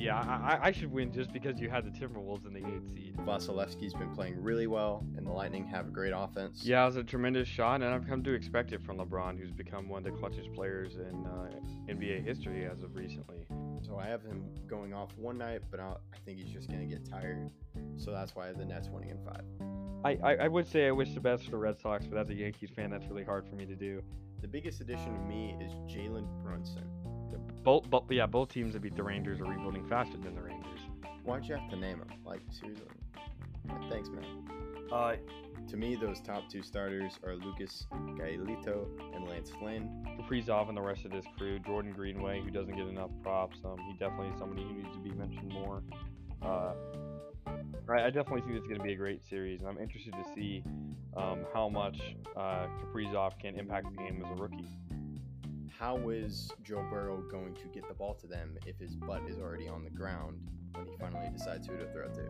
Yeah, I, I should win just because you had the Timberwolves in the eighth seed. Vasilevskiy's been playing really well, and the Lightning have a great offense. Yeah, it was a tremendous shot, and I've come to expect it from LeBron, who's become one of the clutchest players in uh, NBA history as of recently. So I have him going off one night, but I'll, I think he's just going to get tired. So that's why the Nets winning in five. I, I, I would say I wish the best for the Red Sox, but as a Yankees fan, that's really hard for me to do. The biggest addition to me is Jalen Brunson. Both, both, yeah, both teams that beat the Rangers are rebuilding faster than the Rangers. Why'd you have to name him? Like seriously? Thanks, man. Uh, To me, those top two starters are Lucas Giolito and Lance Lynn. Kaprizov and the rest of his crew. Jordan Greenway, who doesn't get enough props. Um, he definitely is somebody who needs to be mentioned more. Uh, I I definitely think it's going to be a great series, and I'm interested to see um, how much uh, Kaprizov can impact the game as a rookie. How is Joe Burrow going to get the ball to them if his butt is already on the ground when he finally decides who to throw to?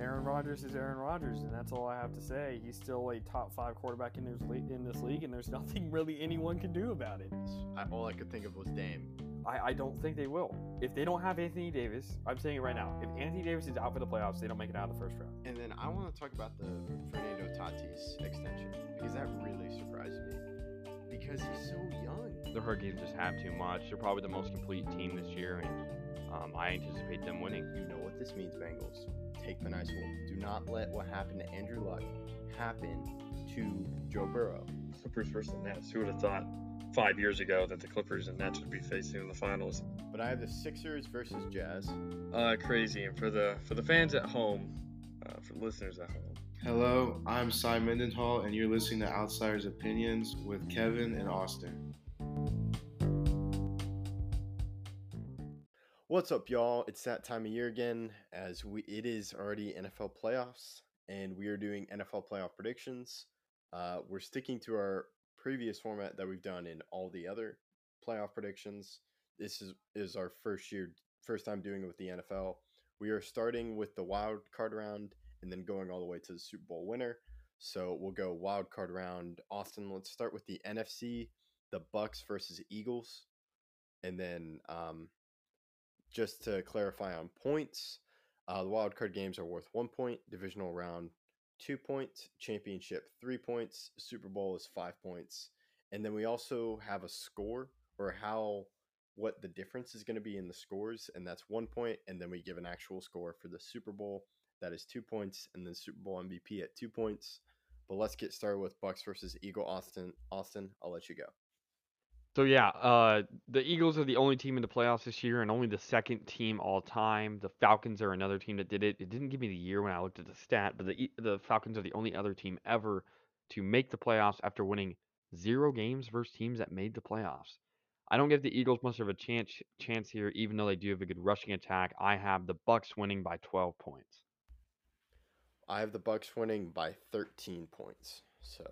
Aaron Rodgers is Aaron Rodgers, and that's all I have to say. He's still a top five quarterback in this league, in this league and there's nothing really anyone can do about it. I, all I could think of was Dame. I, I don't think they will. If they don't have Anthony Davis, I'm saying it right now. If Anthony Davis is out for the playoffs, they don't make it out of the first round. And then I want to talk about the Fernando Tatis extension because that really surprised me because he's so young. The Hurricanes just have too much. They're probably the most complete team this year, and um, I anticipate them winning. You know what this means, Bengals. Take the nice one. Do not let what happened to Andrew Luck happen to Joe Burrow. Clippers versus the Nets. Who would have thought five years ago that the Clippers and Nets would be facing in the finals? But I have the Sixers versus Jazz. Uh, crazy. And for the for the fans at home, uh, for the listeners at home, Hello, I'm Cy Mendenhall, and you're listening to Outsiders Opinions with Kevin and Austin. What's up, y'all? It's that time of year again, as we it is already NFL playoffs, and we are doing NFL playoff predictions. Uh, we're sticking to our previous format that we've done in all the other playoff predictions. This is is our first year, first time doing it with the NFL. We are starting with the wild card round and then going all the way to the Super Bowl winner. So we'll go wild card round. Austin, let's start with the NFC, the Bucks versus Eagles, and then um, just to clarify on points, uh, the wild card games are worth one point, divisional round two points, championship three points, Super Bowl is five points, and then we also have a score or how what the difference is going to be in the scores, and that's one point, and then we give an actual score for the Super Bowl that is two points, and then Super Bowl MVP at two points. But let's get started with Bucks versus Eagle. Austin, Austin, I'll let you go. So yeah, uh, the Eagles are the only team in the playoffs this year, and only the second team all time. The Falcons are another team that did it. It didn't give me the year when I looked at the stat, but the the Falcons are the only other team ever to make the playoffs after winning zero games versus teams that made the playoffs. I don't give the Eagles much of a chance chance here, even though they do have a good rushing attack. I have the Bucks winning by 12 points. I have the Bucks winning by 13 points. So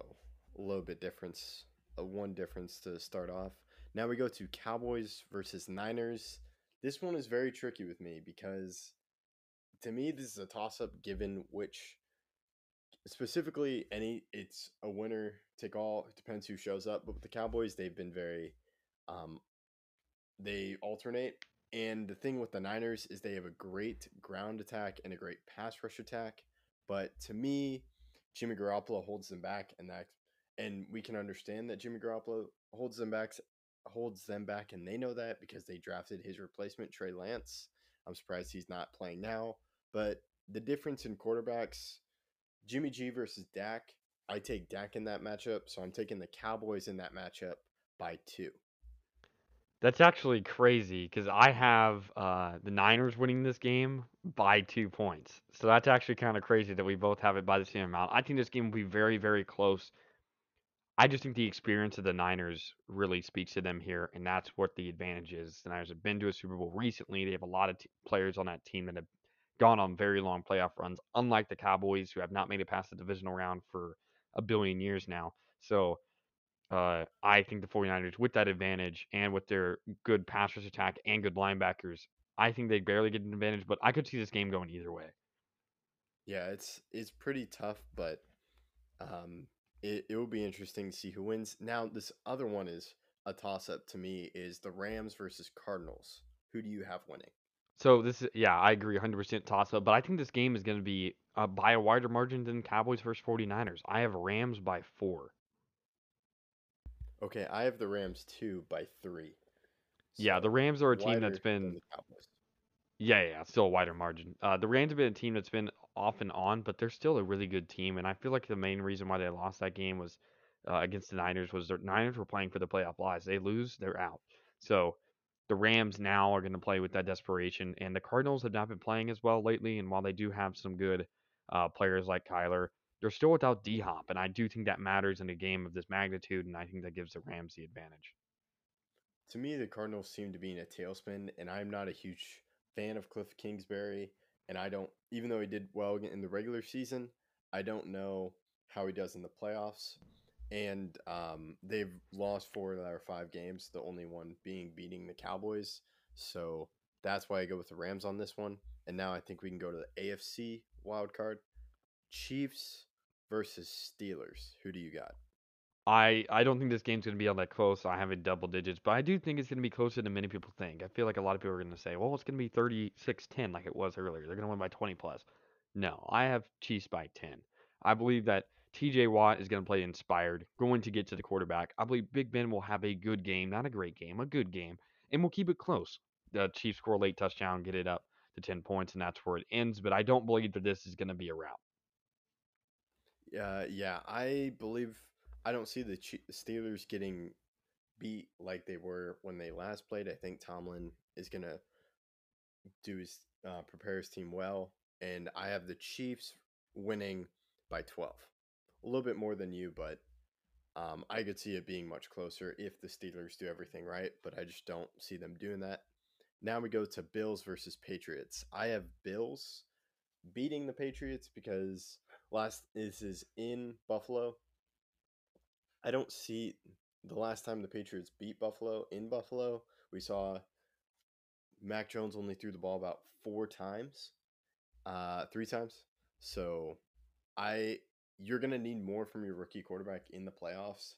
a little bit difference, a one difference to start off. Now we go to Cowboys versus Niners. This one is very tricky with me because to me this is a toss up given which specifically any it's a winner take all it depends who shows up but with the Cowboys they've been very um they alternate and the thing with the Niners is they have a great ground attack and a great pass rush attack but to me, Jimmy Garoppolo holds them back, and that, and we can understand that Jimmy Garoppolo holds them back, holds them back, and they know that because they drafted his replacement, Trey Lance. I'm surprised he's not playing now, but the difference in quarterbacks, Jimmy G versus Dak, I take Dak in that matchup, so I'm taking the Cowboys in that matchup by two. That's actually crazy because I have uh, the Niners winning this game by two points. So that's actually kind of crazy that we both have it by the same amount. I think this game will be very, very close. I just think the experience of the Niners really speaks to them here, and that's what the advantage is. The Niners have been to a Super Bowl recently. They have a lot of t- players on that team that have gone on very long playoff runs, unlike the Cowboys, who have not made it past the divisional round for a billion years now. So uh, I think the 49ers, with that advantage and with their good pass rush attack and good linebackers, I think they barely get an advantage, but I could see this game going either way. Yeah, it's it's pretty tough, but um, it, it will be interesting to see who wins. Now, this other one is a toss up to me is the Rams versus Cardinals. Who do you have winning? So this is yeah, I agree 100% toss up, but I think this game is going to be uh, by a wider margin than Cowboys versus 49ers. I have Rams by 4. Okay, I have the Rams two by three. Yeah, the Rams are a team that's been yeah, yeah, still a wider margin. Uh, the Rams have been a team that's been off and on, but they're still a really good team, and I feel like the main reason why they lost that game was uh, against the Niners was the Niners were playing for the playoff lives. They lose, they're out. So the Rams now are going to play with that desperation, and the Cardinals have not been playing as well lately. And while they do have some good uh, players like Kyler, they're still without D Hop, and I do think that matters in a game of this magnitude, and I think that gives the Rams the advantage. To me, the Cardinals seem to be in a tailspin, and I'm not a huge fan of Cliff Kingsbury. And I don't, even though he did well in the regular season, I don't know how he does in the playoffs. And um, they've lost four of their five games, the only one being beating the Cowboys. So that's why I go with the Rams on this one. And now I think we can go to the AFC wild card Chiefs versus Steelers. Who do you got? I I don't think this game's going to be all that close. I have it double digits, but I do think it's going to be closer than many people think. I feel like a lot of people are going to say, well, it's going to be 36-10 like it was earlier. They're going to win by 20 plus. No, I have Chiefs by 10. I believe that TJ Watt is going to play inspired, going to get to the quarterback. I believe Big Ben will have a good game, not a great game, a good game, and we'll keep it close. The Chiefs score late touchdown, get it up to 10 points, and that's where it ends. But I don't believe that this is going to be a rout. Uh, yeah, I believe I don't see the Steelers getting beat like they were when they last played. I think Tomlin is gonna do his uh, prepare his team well, and I have the Chiefs winning by twelve, a little bit more than you, but um, I could see it being much closer if the Steelers do everything right. But I just don't see them doing that. Now we go to Bills versus Patriots. I have Bills beating the Patriots because last this is in Buffalo. I don't see the last time the Patriots beat Buffalo in Buffalo. We saw Mac Jones only threw the ball about four times, uh, three times. So I you're gonna need more from your rookie quarterback in the playoffs.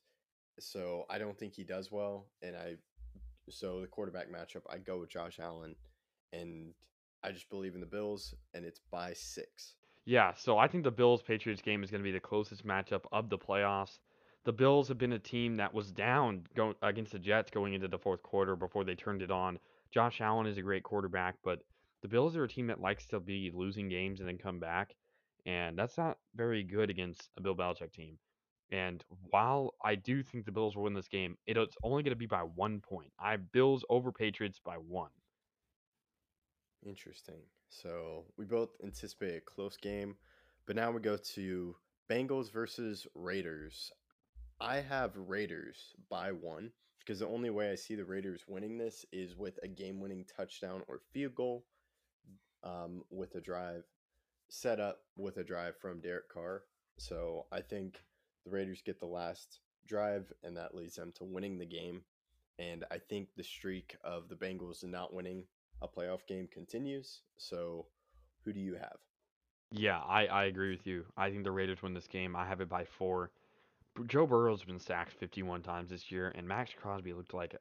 So I don't think he does well, and I so the quarterback matchup I go with Josh Allen, and I just believe in the Bills, and it's by six. Yeah, so I think the Bills Patriots game is going to be the closest matchup of the playoffs. The Bills have been a team that was down going against the Jets going into the fourth quarter before they turned it on. Josh Allen is a great quarterback, but the Bills are a team that likes to be losing games and then come back, and that's not very good against a Bill Belichick team. And while I do think the Bills will win this game, it's only going to be by one point. I Bills over Patriots by one. Interesting. So we both anticipate a close game, but now we go to Bengals versus Raiders. I have Raiders by one because the only way I see the Raiders winning this is with a game winning touchdown or field goal um, with a drive set up with a drive from Derek Carr. So I think the Raiders get the last drive, and that leads them to winning the game. And I think the streak of the Bengals not winning a playoff game continues. So, who do you have? Yeah, I, I agree with you. I think the Raiders win this game. I have it by four. Joe Burrow's been sacked 51 times this year, and Maxx Crosby looked like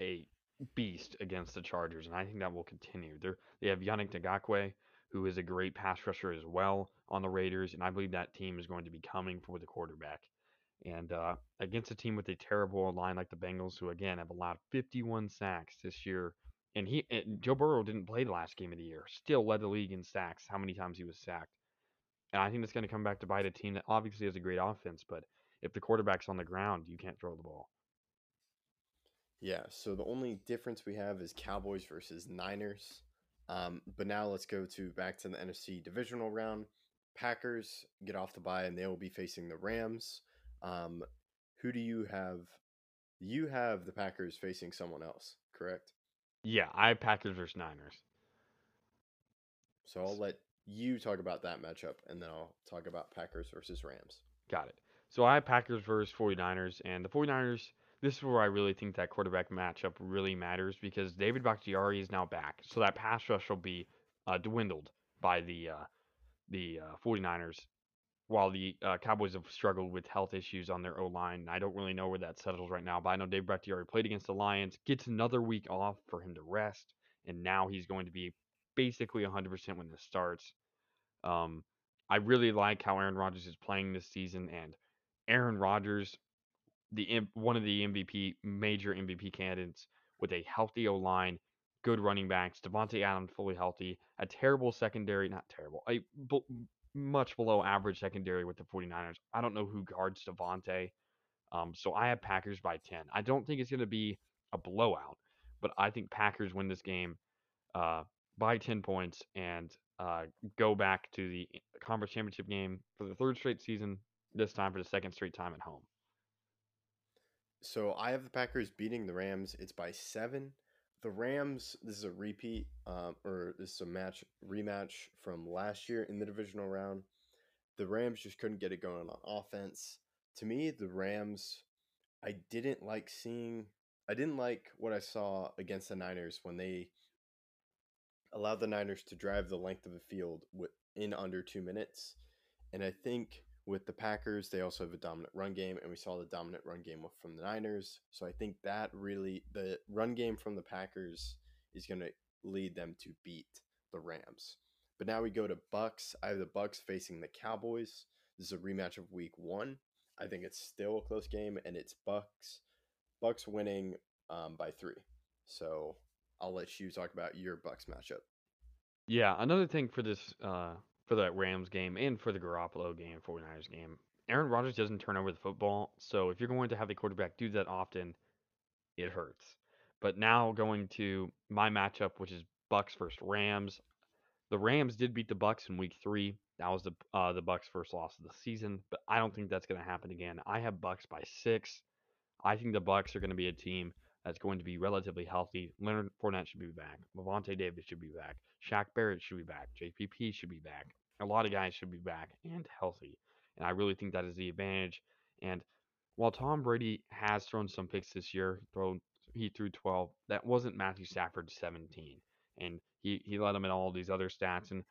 a beast against the Chargers, and I think that will continue. They're, they have Yannick Ngakoue, who is a great pass rusher as well on the Raiders, and I believe that team is going to be coming for the quarterback. And uh, against a team with a terrible line like the Bengals, who again have allowed 51 sacks this year, and he and Joe Burrow didn't play the last game of the year, still led the league in sacks. How many times he was sacked? And I think that's going to come back to bite a team that obviously has a great offense, but if the quarterback's on the ground, you can't throw the ball. Yeah, so the only difference we have is Cowboys versus Niners. Um, but now let's go to back to the NFC divisional round. Packers get off the bye and they will be facing the Rams. Um, who do you have? You have the Packers facing someone else, correct? Yeah, I have Packers versus Niners. So I'll let you talk about that matchup and then I'll talk about Packers versus Rams. Got it. So I have Packers versus 49ers, and the 49ers, this is where I really think that quarterback matchup really matters because David Bakhtiari is now back. So that pass rush will be uh, dwindled by the uh, the uh, 49ers, while the uh, Cowboys have struggled with health issues on their O line. I don't really know where that settles right now, but I know David Bakhtiari played against the Lions, gets another week off for him to rest, and now he's going to be basically 100% when this starts. Um, I really like how Aaron Rodgers is playing this season, and Aaron Rodgers, the one of the MVP major MVP candidates with a healthy O line, good running backs, Davante Adams fully healthy, a terrible secondary, not terrible, much below average secondary with the 49ers. I don't know who guards Davante. Um, so I have Packers by 10. I don't think it's going to be a blowout, but I think Packers win this game uh, by 10 points and uh, go back to the conference championship game for the third straight season, this time for the second straight time at home. So I have the Packers beating the Rams. It's by seven. The Rams, this is a repeat, um, or this is a match rematch from last year in the divisional round. The Rams just couldn't get it going on offense. To me, the Rams, I didn't like seeing. I didn't like what I saw against the Niners when they allowed the Niners to drive the length of the field in under two minutes. And I think with the Packers, they also have a dominant run game, and we saw the dominant run game from the Niners. So I think that really, the run game from the Packers is going to lead them to beat the Rams. But now we go to Bucks. I have the Bucks facing the Cowboys. This is a rematch of Week One. I think it's still a close game, and it's Bucks. Bucks winning um, by three. So I'll let you talk about your Bucks matchup. Yeah, another thing for this uh, for that Rams game and for the Garoppolo game, 49ers game. Aaron Rodgers doesn't turn over the football, so if you're going to have the quarterback do that often, it hurts. But now going to my matchup, which is Bucks versus Rams. The Rams did beat the Bucks in Week Three. That was the uh, the Bucks' first loss of the season, but I don't think that's going to happen again. I have Bucks by six. I think the Bucks are going to be a team that's going to be relatively healthy. Leonard Fournette should be back. Lavonte Davis should be back. Shaq Barrett should be back. JPP should be back. A lot of guys should be back and healthy. And I really think that is the advantage. And while Tom Brady has thrown some picks this year, thrown he threw 12, that wasn't Matthew Stafford's 17. And he, he led him in all these other stats. And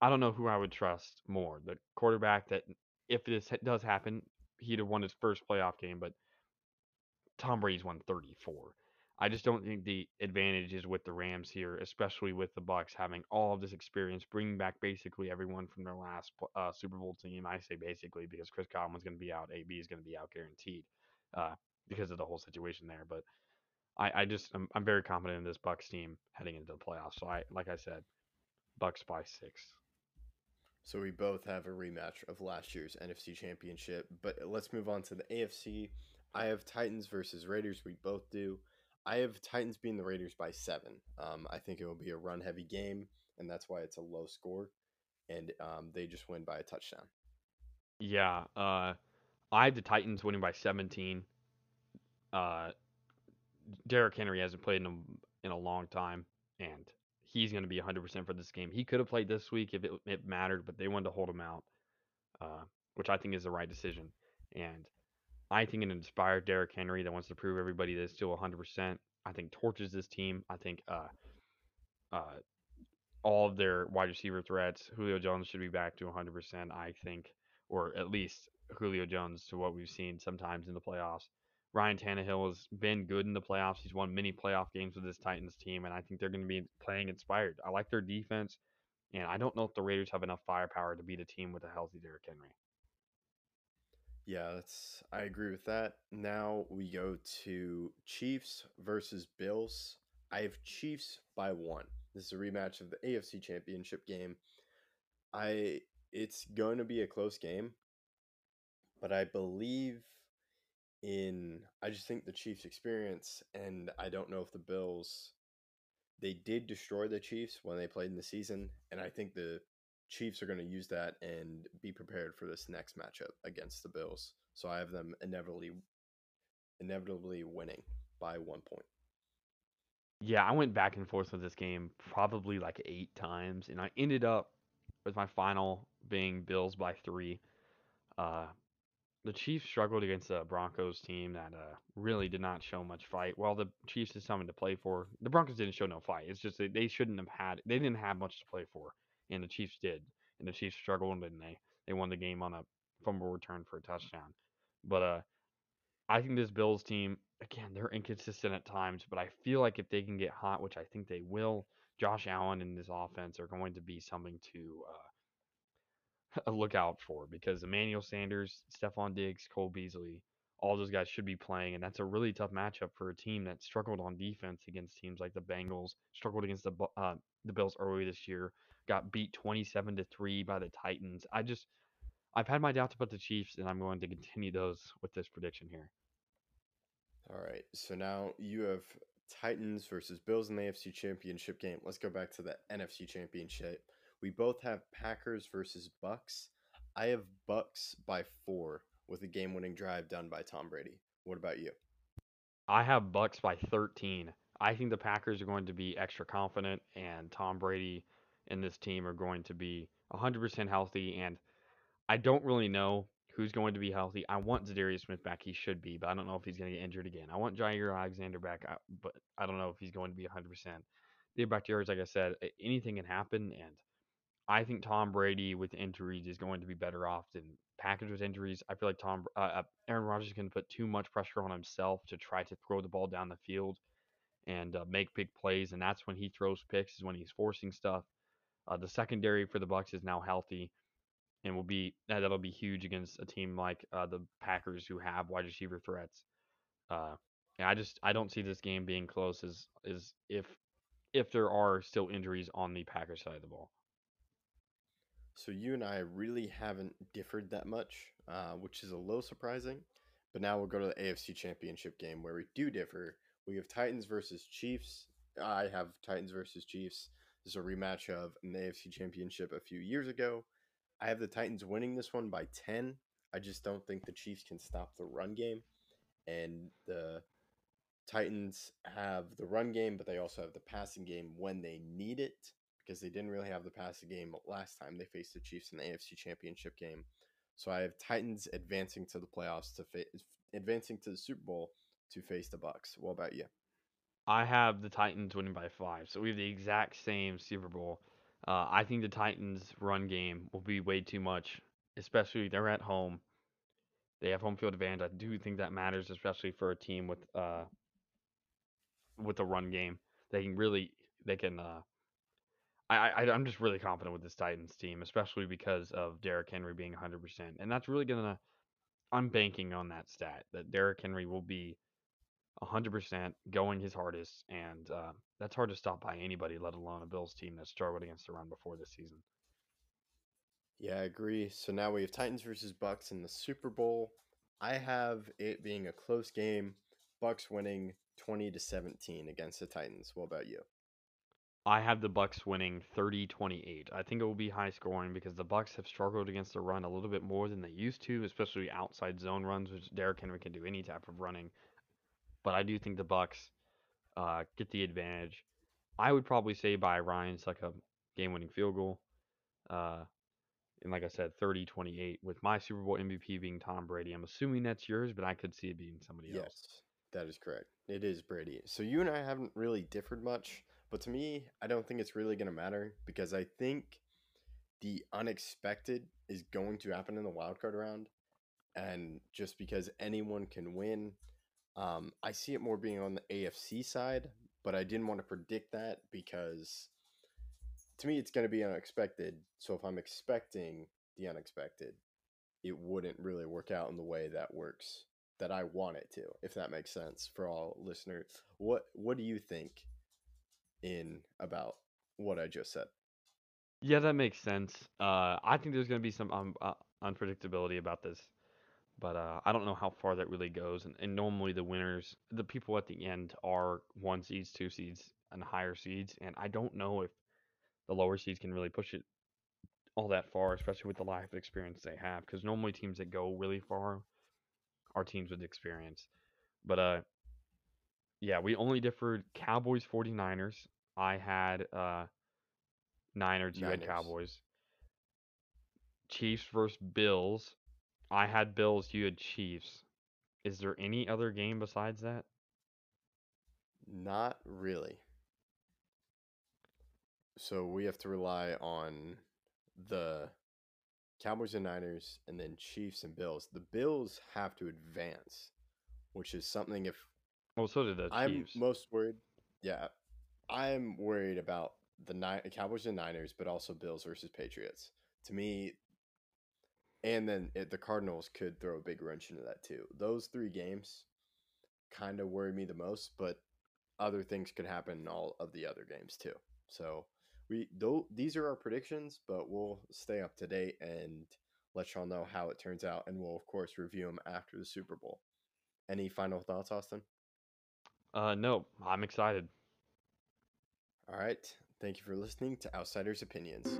I don't know who I would trust more. The quarterback that, if this does happen, he'd have won his first playoff game, but Tom Brady's won 34. I just don't think the advantage is with the Rams here, especially with the Bucks having all of this experience, bringing back basically everyone from their last uh, Super Bowl team. I say basically because Chris Godwin's going to be out, AB is going to be out guaranteed uh, because of the whole situation there. But I, I just I'm, I'm very confident in this Bucks team heading into the playoffs. So I like I said, Bucks by six. So we both have a rematch of last year's NFC Championship, but let's move on to the AFC. I have Titans versus Raiders. We both do. I have Titans being the Raiders by seven. Um, I think it will be a run heavy game, and that's why it's a low score. And um, they just win by a touchdown. Yeah, uh, I have the Titans winning by 17. Uh, Derrick Henry hasn't played in a, in a long time, and he's going to be 100% for this game. He could have played this week if it, it mattered, but they wanted to hold him out, uh, which I think is the right decision. And I think an inspired Derrick Henry that wants to prove everybody that it's still 100%. I think torches this team. I think uh, uh, all of their wide receiver threats. Julio Jones should be back to 100%. I think, or at least Julio Jones to what we've seen sometimes in the playoffs. Ryan Tannehill has been good in the playoffs. He's won many playoff games with this Titans team, and I think they're going to be playing inspired. I like their defense, and I don't know if the Raiders have enough firepower to beat a team with a healthy Derrick Henry. Yeah, that's I agree with that. Now we go to Chiefs versus Bills. I have Chiefs by one. This is a rematch of the AFC Championship game. I it's going to be a close game, but I believe in I just think the Chiefs experience and I don't know if the Bills they did destroy the Chiefs when they played in the season and I think the Chiefs are going to use that and be prepared for this next matchup against the Bills. So I have them inevitably inevitably winning by one point. Yeah, I went back and forth with this game probably like eight times, and I ended up with my final being Bills by three. Uh, the Chiefs struggled against the Broncos team that uh, really did not show much fight. While the Chiefs is something to play for, the Broncos didn't show no fight. It's just that they shouldn't have had. They didn't have much to play for and the Chiefs did, and the Chiefs struggled, and they they won the game on a fumble return for a touchdown. But uh, I think this Bills team again they're inconsistent at times, but I feel like if they can get hot, which I think they will, Josh Allen and this offense are going to be something to uh, look out for because Emmanuel Sanders, Stefon Diggs, Cole Beasley, all those guys should be playing, and that's a really tough matchup for a team that struggled on defense against teams like the Bengals, struggled against the uh, the Bills early this year, got beat 27 to three by the Titans. I just I've had my doubts about the Chiefs, and I'm going to continue those with this prediction here. All right. So now you have Titans versus Bills in the AFC Championship game. Let's go back to the NFC Championship. We both have Packers versus Bucks. I have Bucks by four with a game-winning drive done by Tom Brady. What about you? I have Bucks by 13. I think the Packers are going to be extra confident, and Tom Brady and this team are going to be 100% healthy. And I don't really know who's going to be healthy. I want Za'Darius Smith back. He should be, but I don't know if he's going to get injured again. I want Jaire Alexander back, uh, but I don't know if he's going to be 100%. The bacteria, like I said, anything can happen, and I think Tom Brady with injuries is going to be better off than Packers with injuries. I feel like Tom uh, uh, Aaron Rodgers can put too much pressure on himself to try to throw the ball down the field and uh, make big plays, and that's when he throws picks. Is when he's forcing stuff. Uh, the secondary for the Bucks is now healthy, and will be that'll be huge against a team like uh, the Packers who have wide receiver threats. Uh, I just I don't see this game being close as is if if there are still injuries on the Packers side of the ball. So you and I really haven't differed that much, uh, which is a little surprising. But now we'll go to the AFC Championship game where we do differ. We have Titans versus Chiefs. I have Titans versus Chiefs. This is a rematch of an AFC Championship a few years ago. I have the Titans winning this one by 10. I just don't think the Chiefs can stop the run game. And the Titans have the run game, but they also have the passing game when they need it because they didn't really have the passing game last time they faced the Chiefs in the AFC Championship game. So I have Titans advancing to the playoffs to face advancing to the Super Bowl to face the Bucks. What about you? I have the Titans winning by five, so we have the exact same Super Bowl. Uh, I think the Titans' run game will be way too much, especially they're at home. They have home field advantage. I do think that matters, especially for a team with uh with a run game. They can really they can. Uh, I, I I'm just really confident with this Titans team, especially because of Derrick Henry being 100, percent and that's really gonna. I'm banking on that stat that Derrick Henry will be 100% going his hardest, and uh, that's hard to stop by anybody, let alone a Bills team that struggled against the run before this season. Yeah, I agree. So now we have Titans versus Bucks in the Super Bowl. I have it being a close game, Bucks winning 20 to 17 against the Titans. What about you? I have the Bucks winning 30-28. I think it will be high scoring because the Bucks have struggled against the run a little bit more than they used to, especially outside zone runs, which Derrick Henry can do any type of running. But I do think the Bucks uh, get the advantage. I would probably say by Ryan's like a game-winning field goal. Uh, and like I said, 30-28 with my Super Bowl MVP being Tom Brady. I'm assuming that's yours, but I could see it being somebody else. Yes, that is correct. It is Brady. So you and I haven't really differed much, but to me, I don't think it's really going to matter because I think the unexpected is going to happen in the wild card round. And just because anyone can win, um, I see it more being on the AFC side, but I didn't want to predict that because to me, it's going to be unexpected. So if I'm expecting the unexpected, it wouldn't really work out in the way that works that I want it to, if that makes sense for all listeners. What What do you think in about what I just said? Yeah, that makes sense. Uh, I think there's going to be some um, uh, unpredictability about this, but uh, I don't know how far that really goes. And, and normally the winners, the people at the end, are one seeds, two seeds, and higher seeds. And I don't know if the lower seeds can really push it all that far, especially with the of experience they have. Because normally teams that go really far are teams with experience. But uh, yeah, we only differed Cowboys 49ers. I had uh, Niners, you had Cowboys. Chiefs versus Bills. I had Bills, you had Chiefs. Is there any other game besides that? Not really. So we have to rely on the Cowboys and Niners, and then Chiefs and Bills. The Bills have to advance, which is something if Well, so did the I'm Chiefs. most worried. Yeah, I'm worried about the Ni- Cowboys and Niners, but also Bills versus Patriots. To me, and then it, the Cardinals could throw a big wrench into that too. Those three games kind of worry me the most, but other things could happen in all of the other games too. So we though these are our predictions, but we'll stay up to date and let y'all know how it turns out, and we'll of course review them after the Super Bowl. Any final thoughts, Austin? Uh, no, I'm excited. All right. Thank you for listening to Outsiders Opinions.